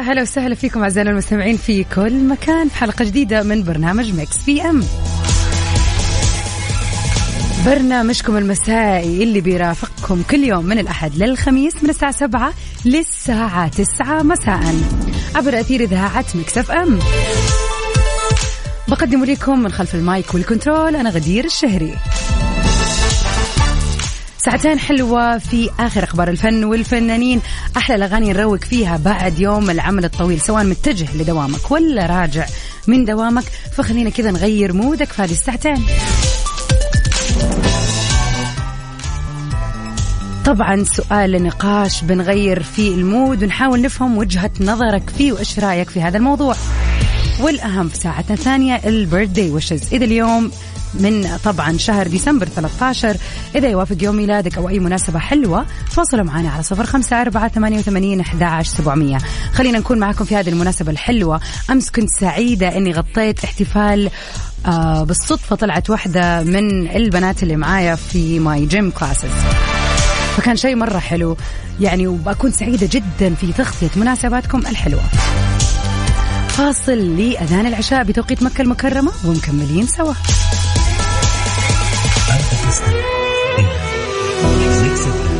هلا وسهلا فيكم أعزائنا المستمعين في كل مكان في حلقة جديدة من برنامج Mix PM. برنامجكم المسائي اللي بيرافقكم كل يوم من الأحد للخميس من الساعة 7 للساعة 9 مساء عبر أثير إذاعة Mix FM. بقدم لكم من خلف ال mic وال control أنا غدير الشهري. ساعتين حلوة في آخر أخبار الفن والفنانين. أحلى الأغاني نروق فيها بعد يوم العمل الطويل سواء متجه لدوامك ولا راجع من دوامك. فخلينا كذا نغير مودك في هذه الساعتين. طبعا سؤال نقاش بنغير فيه المود ونحاول نفهم وجهة نظرك فيه وإيش رأيك في هذا الموضوع. والأهم في ساعتنا الثانية البيرثدي وشز إذا اليوم من طبعا شهر ديسمبر 13 إذا يوافق يوم ميلادك أو أي مناسبة حلوة تواصلوا معنا على صفر خمسة أربعة ثمانية وثمانين أحد سبعمية. خلينا نكون معكم في هذه المناسبة الحلوة. أمس كنت سعيدة أني غطيت احتفال آه بالصدفة طلعت واحدة من البنات اللي معايا في my gym classes فكان شيء مرة حلو. يعني وبكون سعيدة جدا في تغطية مناسباتكم الحلوة. فاصل لأذان العشاء بتوقيت مكة المكرمة ومكملين سوا. ويا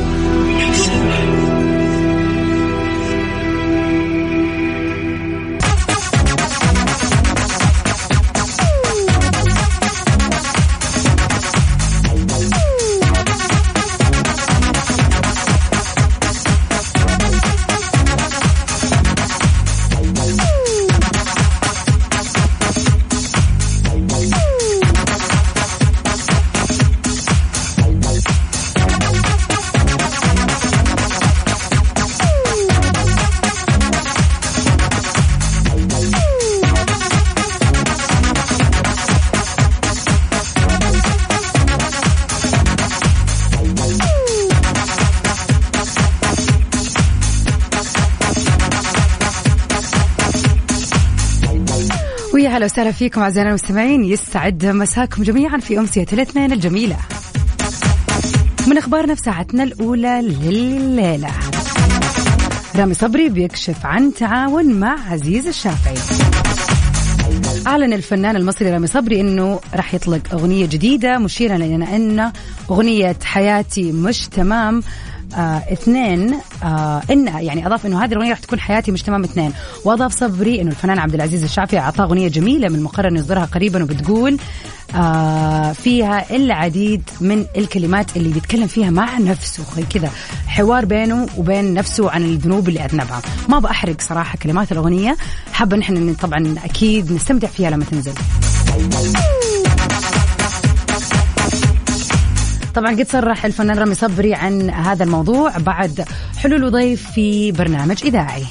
هلا وسهلا فيكم أعزائنا المستمعين يستعد مساكم جميعا في امسيه الاثنين الجميلة. من اخبارنا في ساعتنا الأولى لليلة. رامي صبري بيكشف عن تعاون مع عزيز الشافعي. أعلن الفنان المصري رامي صبري أنه راح يطلق أغنية جديدة مشيرا إلى أن أغنية حياتي مش تمام آه اثنين آه إن يعني أضاف إنه هذه الأغنية راح تكون حياتي مش تمام اثنين. وأضاف صبري إنه الفنان عبد العزيز الشافعي أعطاه أغنية جميلة من المقرر إنه يصدرها قريبا وبتقول آه فيها العديد من الكلمات اللي بيتكلم فيها مع نفسه. كذا حوار بينه وبين نفسه عن الذنوب اللي أذنبها. ما بحرق صراحة كلمات الأغنية. حابة نحن طبعا أكيد نستمتع فيها لما تنزل. طبعا قد صرح الفنان رامي صبري عن هذا الموضوع بعد حلول ضيف في برنامج إذاعي.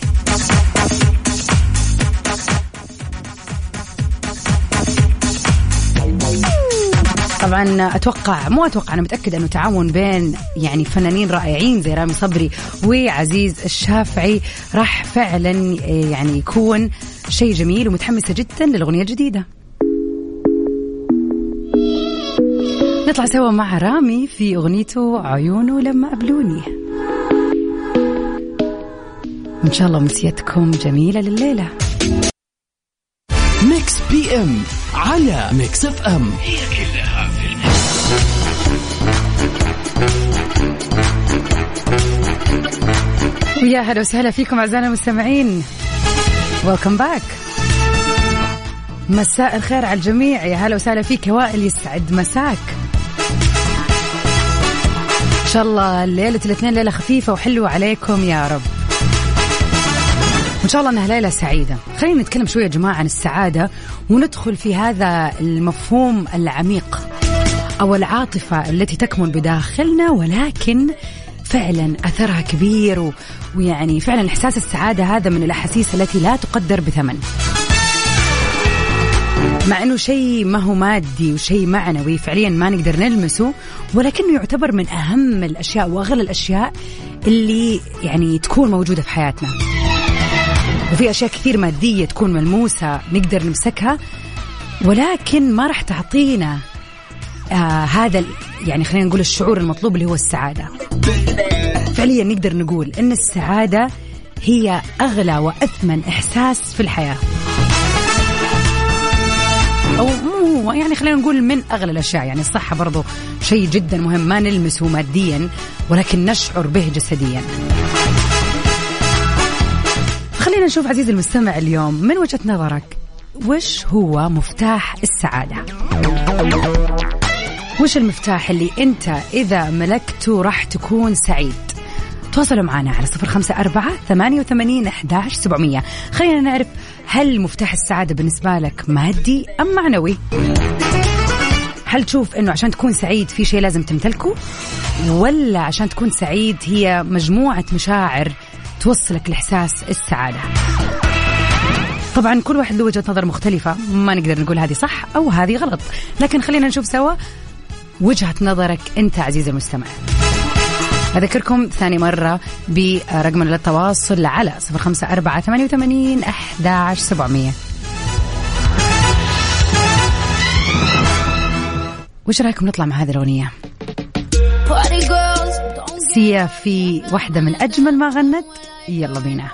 طبعا أتوقع مو أتوقع أنا متأكدة إنه تعاون بين يعني فنانين رائعين زي رامي صبري وعزيز الشافعي راح فعلا يعني يكون شيء جميل ومتحمسة جدا للأغنية الجديدة. نطلع سوا مع رامي في أغنيته عيونه لما قبلوني إن شاء الله امسيتكم جميلة الليلة. Mix PM على Mix F M. هي كلها في الميكس. ويا هلا وسهلا فيكم أعزائنا المستمعين. Welcome back مساء الخير على الجميع. يا هلا وسهلا فيك وائل يسعد. مساك. شاء الله ليله الاثنين ليلة خفيفة وحلوة عليكم يا رب. وإن شاء الله إنها ليلة سعيدة. خلينا نتكلم شوية يا جماعة عن السعادة وندخل في هذا المفهوم العميق أو العاطفة التي تكمن بداخلنا ولكن فعلا أثرها كبير و... ويعني فعلا إحساس السعادة هذا من الأحاسيس التي لا تقدر بثمن. مع إنه شيء ما هو مادي وشيء معنوي فعليا ما نقدر نلمسه ولكنه يعتبر من أهم الأشياء وأغلى الأشياء اللي يعني تكون موجودة في حياتنا. وفي أشياء كثير مادية تكون ملموسة نقدر نمسكها ولكن ما راح تعطينا آه هذا يعني خلينا نقول الشعور المطلوب اللي هو السعادة. فعليا نقدر نقول إن السعادة هي أغلى وأثمن إحساس في الحياة. مو يعني خلينا نقول من أغلى الأشياء. يعني الصحة برضو شيء جدا مهم. ما نلمسه ماديا ولكن نشعر به جسديا. خلينا نشوف عزيزي المستمع اليوم من وجهة نظرك؟ وش هو مفتاح السعادة؟ وش المفتاح اللي أنت إذا ملكته راح تكون سعيد؟ تواصلوا معنا على صفر خمسة أربعة ثمانية وثمانين أحداش سبعمية. خلينا نعرف هل مفتاح السعادة بالنسبة لك مادي أم معنوي؟ هل تشوف أنه عشان تكون سعيد في شيء لازم تمتلكه؟ ولا عشان تكون سعيد هي مجموعة مشاعر توصلك لإحساس السعادة؟ طبعا كل واحد له وجهة نظر مختلفة ما نقدر نقول هذه صح أو هذه غلط لكن خلينا نشوف سوا وجهة نظرك أنت عزيزي المستمع. أذكركم ثاني مرة برقم للتواصل على صفر خمسة أربعة ثمانية وثمانين أحداش سبعمية. وش رأيكم نطلع مع هذه الأغنية؟ سيا في واحدة من أجمل ما غنت. يلا بينا.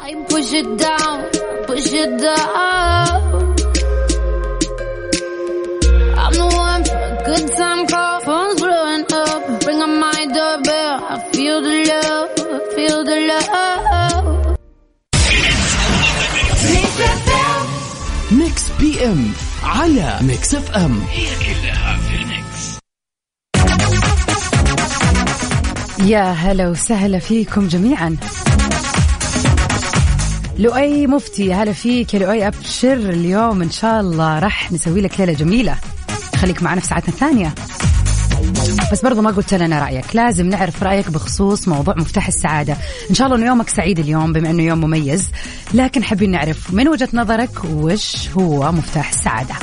I'm the one for a good time call, feel the love, feel the love. Mix PM على Mix FM هي كلها في الميكس يا هلا وسهلا فيكم جميعا. لؤي مفتي هلا فيك يا لؤي أبشر اليوم إن شاء الله راح نسوي لك ليلة جميلة. خليك معنا في ساعتنا الثانية. بس برضو ما قلت لنا رأيك. لازم نعرف رأيك بخصوص موضوع مفتاح السعادة. إن شاء الله أنه يومك سعيد اليوم بما أنه يوم مميز. لكن حابين نعرف من وجهة نظرك وش هو مفتاح السعادة؟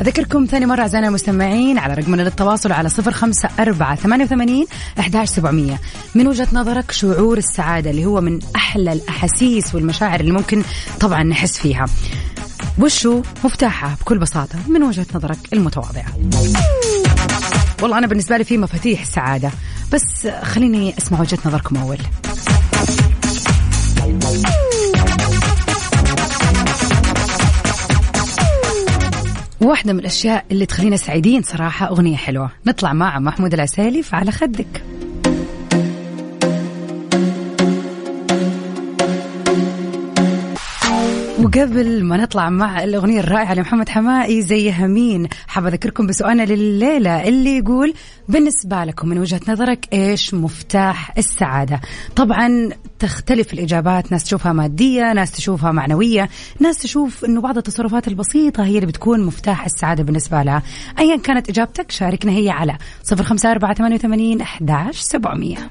أذكركم ثاني مرة أعزائنا المستمعين على رقمنا للتواصل على صفر خمسة أربعة ثمانية وثمانين أحداش سبعمية. من وجهة نظرك شعور السعادة اللي هو من أحلى الأحاسيس والمشاعر اللي ممكن طبعا نحس فيها. وشو مفتاحها بكل بساطة من وجهة نظرك المتواضعة؟ والله أنا بالنسبة لي في مفاتيح السعادة بس خليني أسمع وجهة نظركم أول. واحدة من الأشياء اللي تخلينا سعيدين صراحة أغنية حلوة. نطلع مع محمود العسالي على خدك. وقبل ما نطلع مع الأغنية الرائعة لمحمد حمائي زي همين حاب أذكركم بسؤالنا لليلة اللي يقول بالنسبة لكم من وجهة نظرك إيش مفتاح السعادة؟ طبعا تختلف الإجابات ناس تشوفها مادية ناس تشوفها معنوية ناس تشوف أنه بعض التصرفات البسيطة هي اللي بتكون مفتاح السعادة بالنسبة لها. أيا كانت إجابتك شاركنا هي على صفر خمسة أربعة ثمانية وثمانين أحداش سبعمية.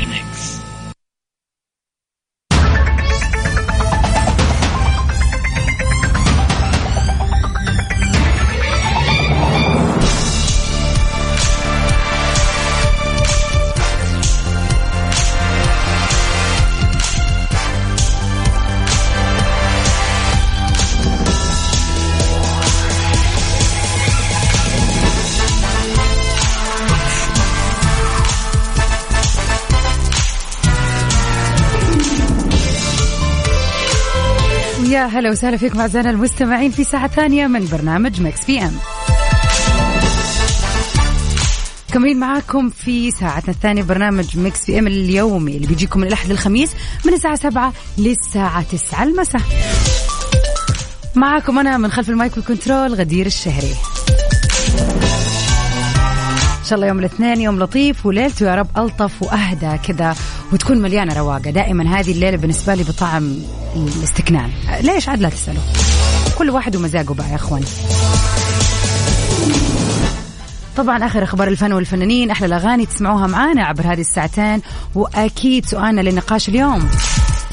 يا هلا وسهلا فيكم أعزائنا المستمعين في ساعة ثانية من برنامج Mix PM. كملين معاكم في ساعتنا الثانية برنامج Mix PM اليومي اللي بيجيكم من الأحد للخميس من الساعة سبعة للساعة تسعة المساء معاكم أنا من خلف ال mic وال control غدير الشهري شاء الله يوم الاثنين يوم لطيف وليلته يا رب ألطف وأهدى كذا وتكون مليانة رواقة دائما هذه الليلة بالنسبة لي بطعم الاستكنان. ليش عاد لا تسألوا؟ كل واحد ومزاجه بقى يا أخوان طبعا آخر أخبار الفن والفنانين أحلى الأغاني تسمعوها معانا عبر هذه الساعتين وأكيد سؤالنا للنقاش اليوم.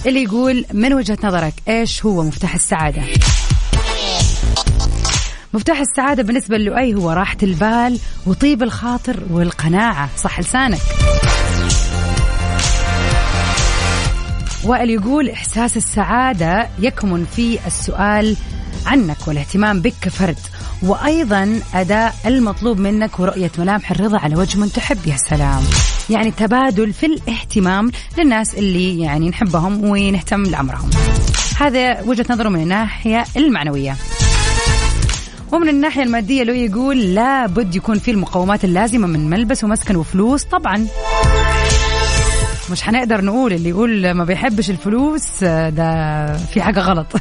اللي يقول من وجهة نظرك إيش هو مفتاح السعادة؟ مفتاح السعادة بالنسبة للؤي هو راحة البال وطيب الخاطر والقناعة. صح لسانك. وائل يقول إحساس السعادة يكمن في السؤال عنك والاهتمام بك كفرد. وأيضا أداء المطلوب منك ورؤية ملامح الرضا على وجه من تحب يا سلام. يعني تبادل في الاهتمام للناس اللي يعني نحبهم ونهتم لأمرهم. هذا وجهة نظره من الناحية المعنوية. ومن الناحية المادية لو يقول لا بد يكون في المقومات اللازمة من ملبس ومسكن وفلوس طبعا. مش حنقدر نقول اللي يقول ما بيحبش الفلوس ده في حاجة غلط.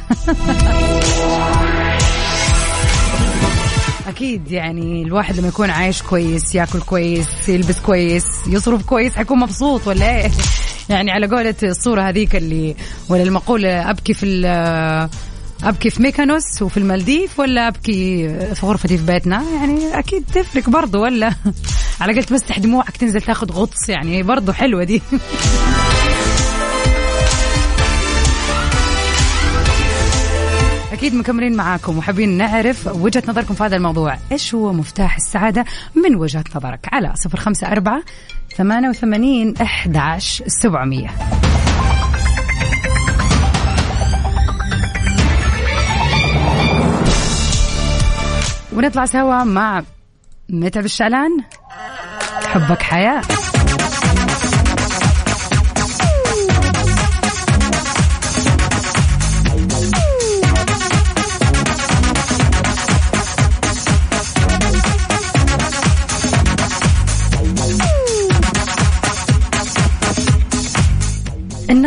أكيد يعني الواحد لما يكون عايش كويس ياكل كويس يلبس كويس يصرف كويس حيكون مبسوط ولا إيه؟ يعني على قولة الصورة هذيك اللي ولا المقولة أبكي في أبكي في ميكانوس وفي المالديف ولا أبكي في غرفتي في بيتنا؟ يعني أكيد تفرق برضو ولا؟ على قلت تمسح دموعك تنزل تاخذ غطس يعني برضو حلوة دي. أكيد مكملين معاكم وحابين نعرف وجهة نظركم في هذا الموضوع. إيش هو مفتاح السعادة من وجهة نظرك؟ على 054 88 11 700 ونطلع سوا مع متعب الشعلان حبك حياة.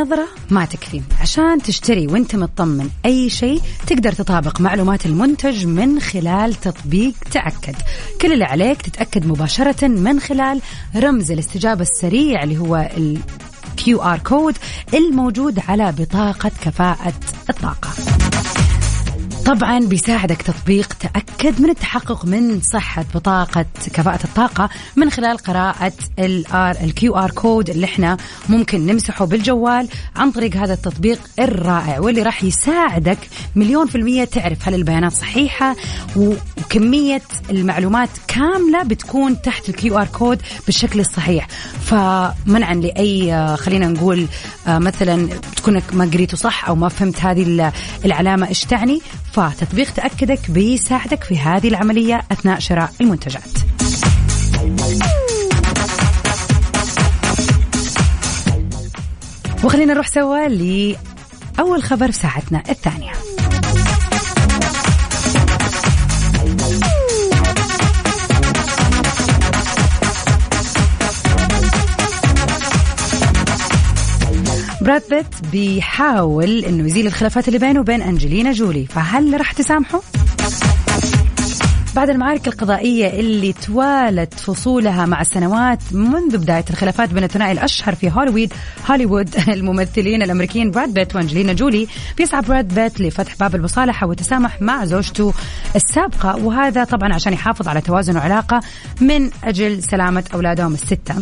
النظرة ما تكفي. عشان تشتري وانت مطمن أي شيء تقدر تطابق معلومات المنتج من خلال تطبيق تأكد. كل اللي عليك تتأكد مباشرة من خلال رمز الاستجابة السريع اللي هو ال QR code الموجود على بطاقة كفاءة الطاقة. طبعا بيساعدك تطبيق تأكد من التحقق من صحة بطاقة كفاءة الطاقة من خلال قراءة ال QR code اللي إحنا ممكن نمسحه بالجوال عن طريق هذا التطبيق الرائع واللي راح يساعدك مليون في المية تعرف هل البيانات صحيحة وكمية المعلومات كاملة بتكون تحت ال QR code بالشكل الصحيح. فمنعا لأي خلينا نقول آه، مثلا تكونك ما قريته صح أو ما فهمت هذه العلامة إيش تعني فتطبيق تأكدك بيساعدك في هذه العملية أثناء شراء المنتجات. وخلينا نروح سوا لأول خبر في ساعتنا الثانية. براد بيت بيحاول إنه يزيل الخلافات اللي بينه وبين أنجلينا جولي فهل راح تسامحه؟ بعد المعارك القضائية اللي توالت فصولها مع السنوات منذ بداية الخلافات بين الثنائي الأشهر في هوليوود هوليوود الممثلين الأمريكيين براد بيت وأنجلينا جولي بيسعى براد بيت لفتح باب المصالحة والتسامح مع زوجته السابقة وهذا طبعا عشان يحافظ على توازن العلاقة من أجل سلامة أولادهم الستة.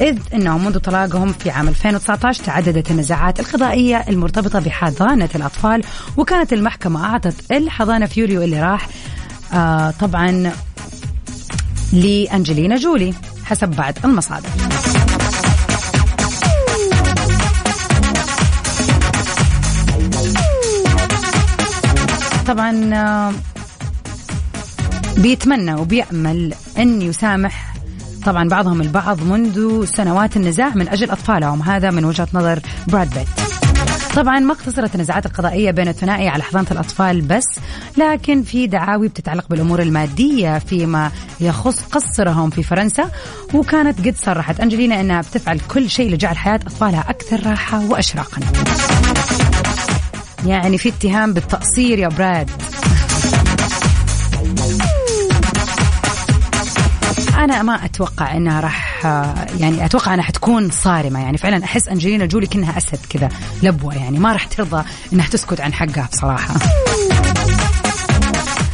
إذ أنه منذ طلاقهم في عام 2019 تعددت النزاعات القضائية المرتبطة بحضانة الأطفال وكانت المحكمة أعطت الحضانة في يوليو اللي راح آه طبعا لأنجلينا جولي حسب بعض المصادر. طبعا آه، بيتمنى وبيأمل أن يسامح طبعا بعضهم البعض منذ سنوات النزاع من أجل أطفالهم. هذا من وجهة نظر براد بيت. طبعا ما اقتصرت النزاعات القضائية بين الثنائي على حضانة الأطفال بس لكن في دعاوي بتتعلق بالأمور المادية فيما يخص قصرهم في فرنسا وكانت قد صرحت أنجلينا أنها بتفعل كل شيء لجعل حياة أطفالها أكثر راحة وأشراقا. يعني في اتهام بالتقصير يا براد. أنا ما أتوقع إنها راح يعني أتوقع إنها حتكون صارمة. يعني فعلا أحس أنجلينا جولي كأنها أسد كذا لبوة يعني. ما راح ترضى إنها تسكت عن حقها بصراحة.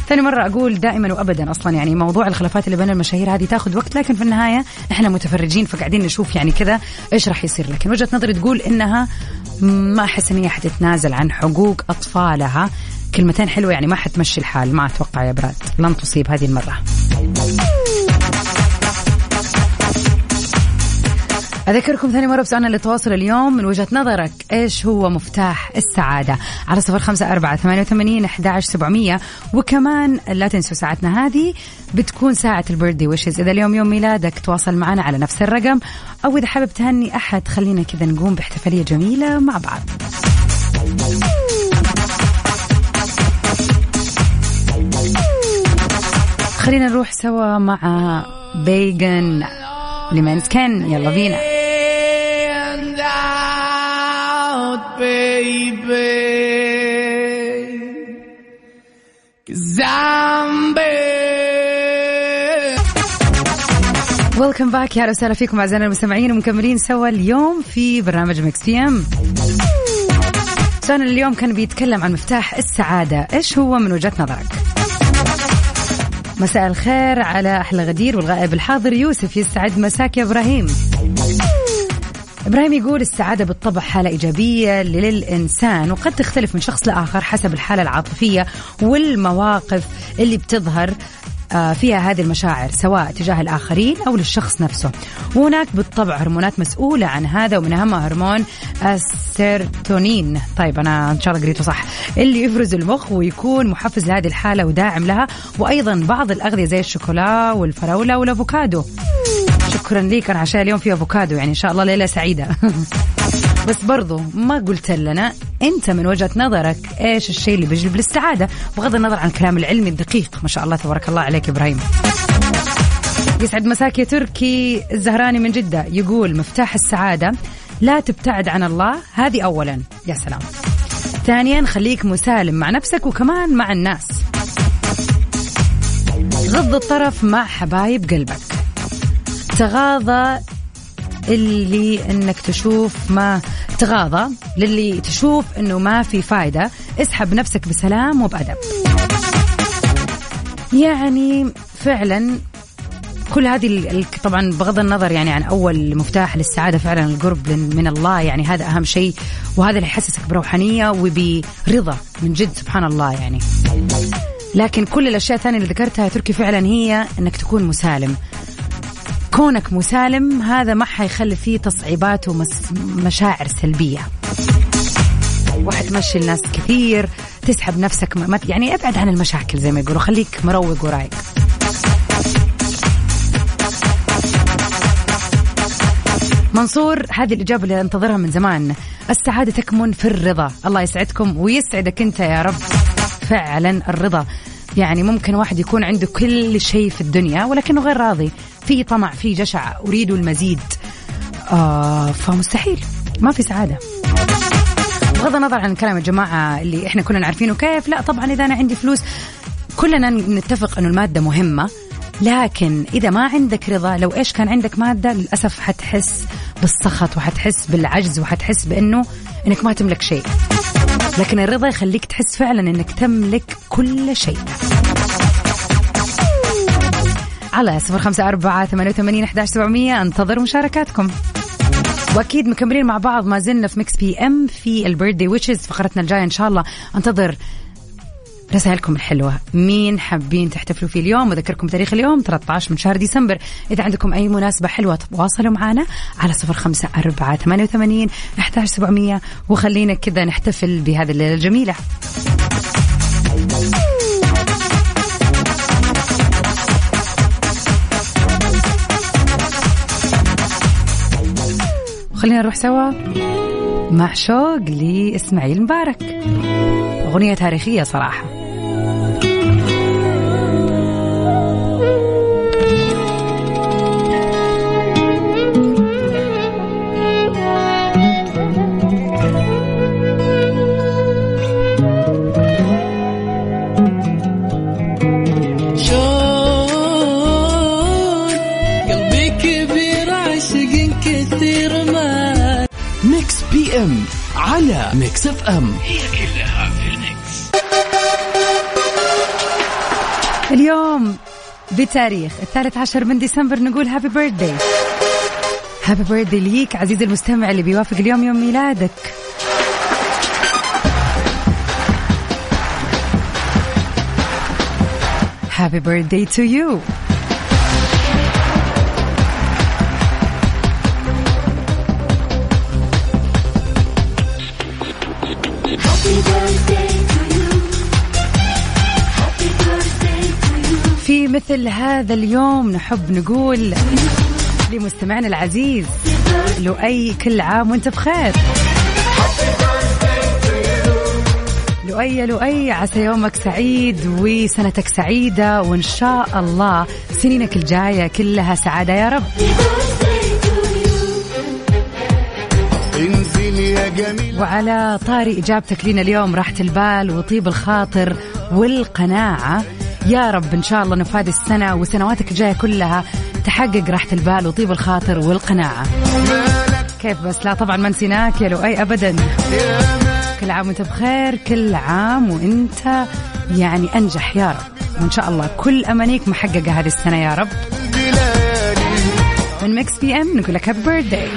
ثاني مرة أقول دائما وأبدا أصلا يعني موضوع الخلافات اللي بين المشاهير هذه تاخذ وقت لكن في النهاية إحنا متفرجين فقاعدين نشوف يعني كذا إيش راح يصير. لكن وجهة نظري تقول إنها ما أحس إن هي حتتنازل عن حقوق أطفالها. كلمتين حلوة يعني ما حتمشي الحال. ما أتوقع يا براد لن تصيب هذه المرة. أذكركم ثاني مرة بسؤالنا للتواصل اليوم من وجهة نظرك. إيش هو مفتاح السعادة؟ على صفر خمسة أربعة ثمانية وثمانين أحداش سبعمية. وكمان لا تنسوا ساعتنا هذه بتكون ساعة البيرثدي ويشز. إذا اليوم يوم ميلادك تواصل معنا على نفس الرقم. أو إذا حابب تهني أحد خلينا كذا نقوم باحتفالية جميلة مع بعض. خلينا نروح سوا مع بيجن لمنسكن. يلا بينا. Welcome back يا وسهلا فيكم أعزائنا المستمعين ومكملين سوا اليوم في برنامج Mix PM سؤالنا اليوم كان بيتكلم عن مفتاح السعادة. إيش هو من وجهة نظرك؟ مساء الخير على أحلى غدير والغائب الحاضر يوسف يسعد مساك يا إبراهيم. إبراهيم يقول السعادة بالطبع حالة إيجابية للإنسان وقد تختلف من شخص لآخر حسب الحالة العاطفية والمواقف اللي بتظهر آه، فيها هذه المشاعر سواء تجاه الآخرين أو للشخص نفسه. وهناك بالطبع هرمونات مسؤولة عن هذا ومن أهمها هرمون السيرتونين. طيب أنا إن شاء الله قريته صح. اللي يفرز المخ ويكون محفز لهذه الحالة وداعم لها وأيضا بعض الأغذية زي الشوكولا والفراولة والأفوكادو. شكرا ليك. أنا عشان اليوم في أفوكادو يعني إن شاء الله ليلة سعيدة. بس برضو ما قلت لنا أنت من وجهة نظرك إيش الشيء اللي بيجلب للسعاده بغض النظر عن الكلام العلمي الدقيق ما شاء الله تبارك الله عليك إبراهيم. يسعد مساك يا تركي الزهراني من جدة. يقول مفتاح السعادة لا تبتعد عن الله. هذه اولا. يا سلام. ثانيا خليك مسالم مع نفسك وكمان مع الناس. غض الطرف مع حبايب قلبك. تغاضى اللي إنك تشوف ما تغاضى للي تشوف إنه ما في فايدة اسحب نفسك بسلام وبأدب. يعني فعلا كل هذه طبعا بغض النظر يعني عن أول مفتاح للسعادة فعلا القرب من الله يعني هذا أهم شيء وهذا اللي يحسسك بروحانية وبرضا من جد سبحان الله يعني. لكن كل الأشياء الثانية اللي ذكرتها تركي فعلا هي إنك تكون مسالم. كونك مسالم هذا ما حيخلي فيه تصعيبات ومشاعر سلبية. وحتمشي الناس كثير تسحب نفسك يعني أبعد عن المشاكل زي ما يقولوا خليك مروق ورايق. منصور هذه الإجابة اللي أنتظرها من زمان. السعادة تكمن في الرضا. الله يسعدكم ويسعدك أنت يا رب. فعلا الرضا. يعني ممكن واحد يكون عنده كل شيء في الدنيا ولكنه غير راضي. في طمع في جشع. أريد المزيد. آه فمستحيل. ما في سعادة. بغض النظر عن كلام الجماعة اللي إحنا كنا عارفينه كيف لا طبعا إذا أنا عندي فلوس. كلنا نتفق أنه المادة مهمة لكن إذا ما عندك رضا لو إيش كان عندك مادة للأسف حتحس بالسخط وحتحس بالعجز وحتحس بأنه أنك ما تملك شيء. لكن الرضا يخليك تحس فعلا أنك تملك كل شيء. على صفر خمسة أربعة ثمانية وثمانين أحداش سبعمية. أنتظر مشاركاتكم. واكيد مكملين مع بعض ما زلنا في Mix PM في ال birthday wishes فقرتنا الجاية إن شاء الله. انتظر رسائلكم الحلوة. مين حابين تحتفلوا فيه اليوم؟ وذكركم تاريخ اليوم 13 من شهر ديسمبر. إذا عندكم أي مناسبة حلوة تواصلوا معنا على صفر خمسة أربعة ثمانية وثمانين أحداش سبعمية. وخلينا كذا نحتفل بهذه الليلة الجميلة. خلينا نروح سوا مع شوق لإسماعيل مبارك. أغنية تاريخية صراحة. إم على Mix FM. هي كلها في ال Mix اليوم بتاريخ الثالث عشر من ديسمبر نقول happy birthday happy birthday ليك عزيزي المستمع اللي بيوافق اليوم يوم ميلادك. Happy birthday to you مثل هذا اليوم نحب نقول لمستمعنا العزيز لؤي كل عام وانت بخير. لؤي لؤي عسى يومك سعيد وسنتك سعيدة وإن شاء الله سنينك الجاية كلها سعادة يا رب. وعلى طاري إجابتك لنا اليوم راحة البال وطيب الخاطر والقناعة. يا رب إن شاء الله إنه في هذه السنة وسنواتك الجاية كلها تحقق راحة البال وطيب الخاطر والقناعة. كيف بس؟ لا طبعا ما نسيناك يا لؤي أبدا. كل عام وأنت بخير كل عام وأنت يعني أنجح يا رب. وإن شاء الله كل أمانيك محققة هذه السنة يا رب. من Mix PM نقول لك happy birthday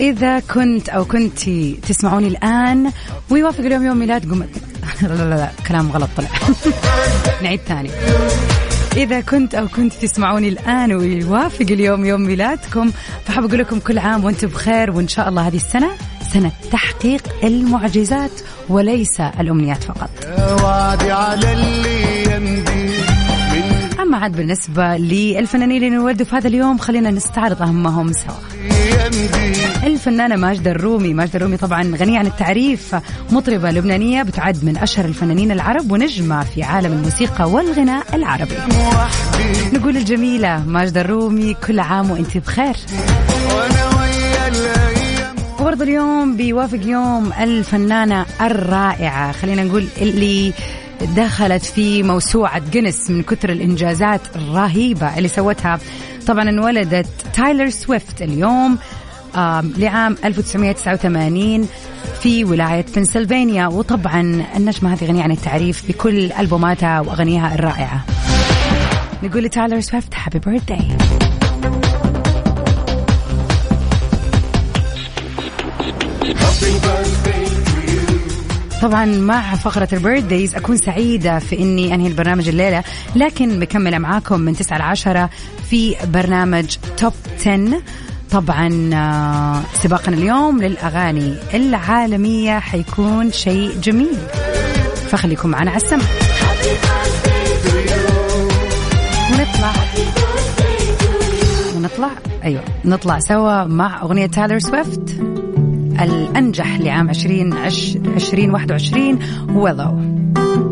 إذا كنت أو كنت تسمعوني الآن ويوافق اليوم يوم ميلاد لا لا لا كلام غلط طلع. نعيد ثاني. إذا كنت أو كنت تسمعوني الآن ويوافق اليوم يوم ميلادكم فحب أقول لكم كل عام وأنتم بخير وإن شاء الله هذه السنة سنة تحقيق المعجزات وليس الأمنيات فقط. أما عاد بالنسبة للفنانين اللي انولدوا في هذا اليوم خلينا نستعرض أهمهم سوا. يمضي الفنانة ماجدة الرومي. ماجدة الرومي طبعا غنية عن التعريف. مطربة لبنانية بتعد من أشهر الفنانين العرب ونجمة في عالم الموسيقى والغناء العربي. وحدي. نقول الجميلة ماجدة الرومي كل عام وانت بخير. الأيام. وبرضه اليوم بيوافق يوم الفنانة الرائعة. خلينا نقول اللي دخلت في موسوعة جينيس من كثر الإنجازات الرهيبة اللي سوتها. طبعا انولدت تايلر سويفت اليوم لعام 1989 في ولاية بنسلفانيا. وطبعا النجمة هذه غنية عن التعريف بكل ألبوماتها وأغانيها الرائعة. نقول لتايلر سويفت happy birthday طبعا مع فقرة ال birthdays أكون سعيدة في إني أنهي البرنامج الليلة لكن مكملة معاكم من 9 ل 10 في برنامج Top 10 طبعا آه، سباقنا اليوم للأغاني العالمية حيكون شيء جميل. فخليكم معنا على السمع. ونطلع. ونطلع. أيوة نطلع سوا مع أغنية تايلر سويفت الأنجح لعام 2021 وضو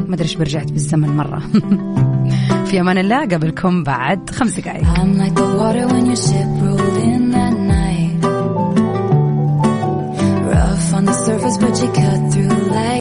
ما أدري إيش برجعت بالزمن مرة. في أمان الله قبلكم بعد خمس دقائق.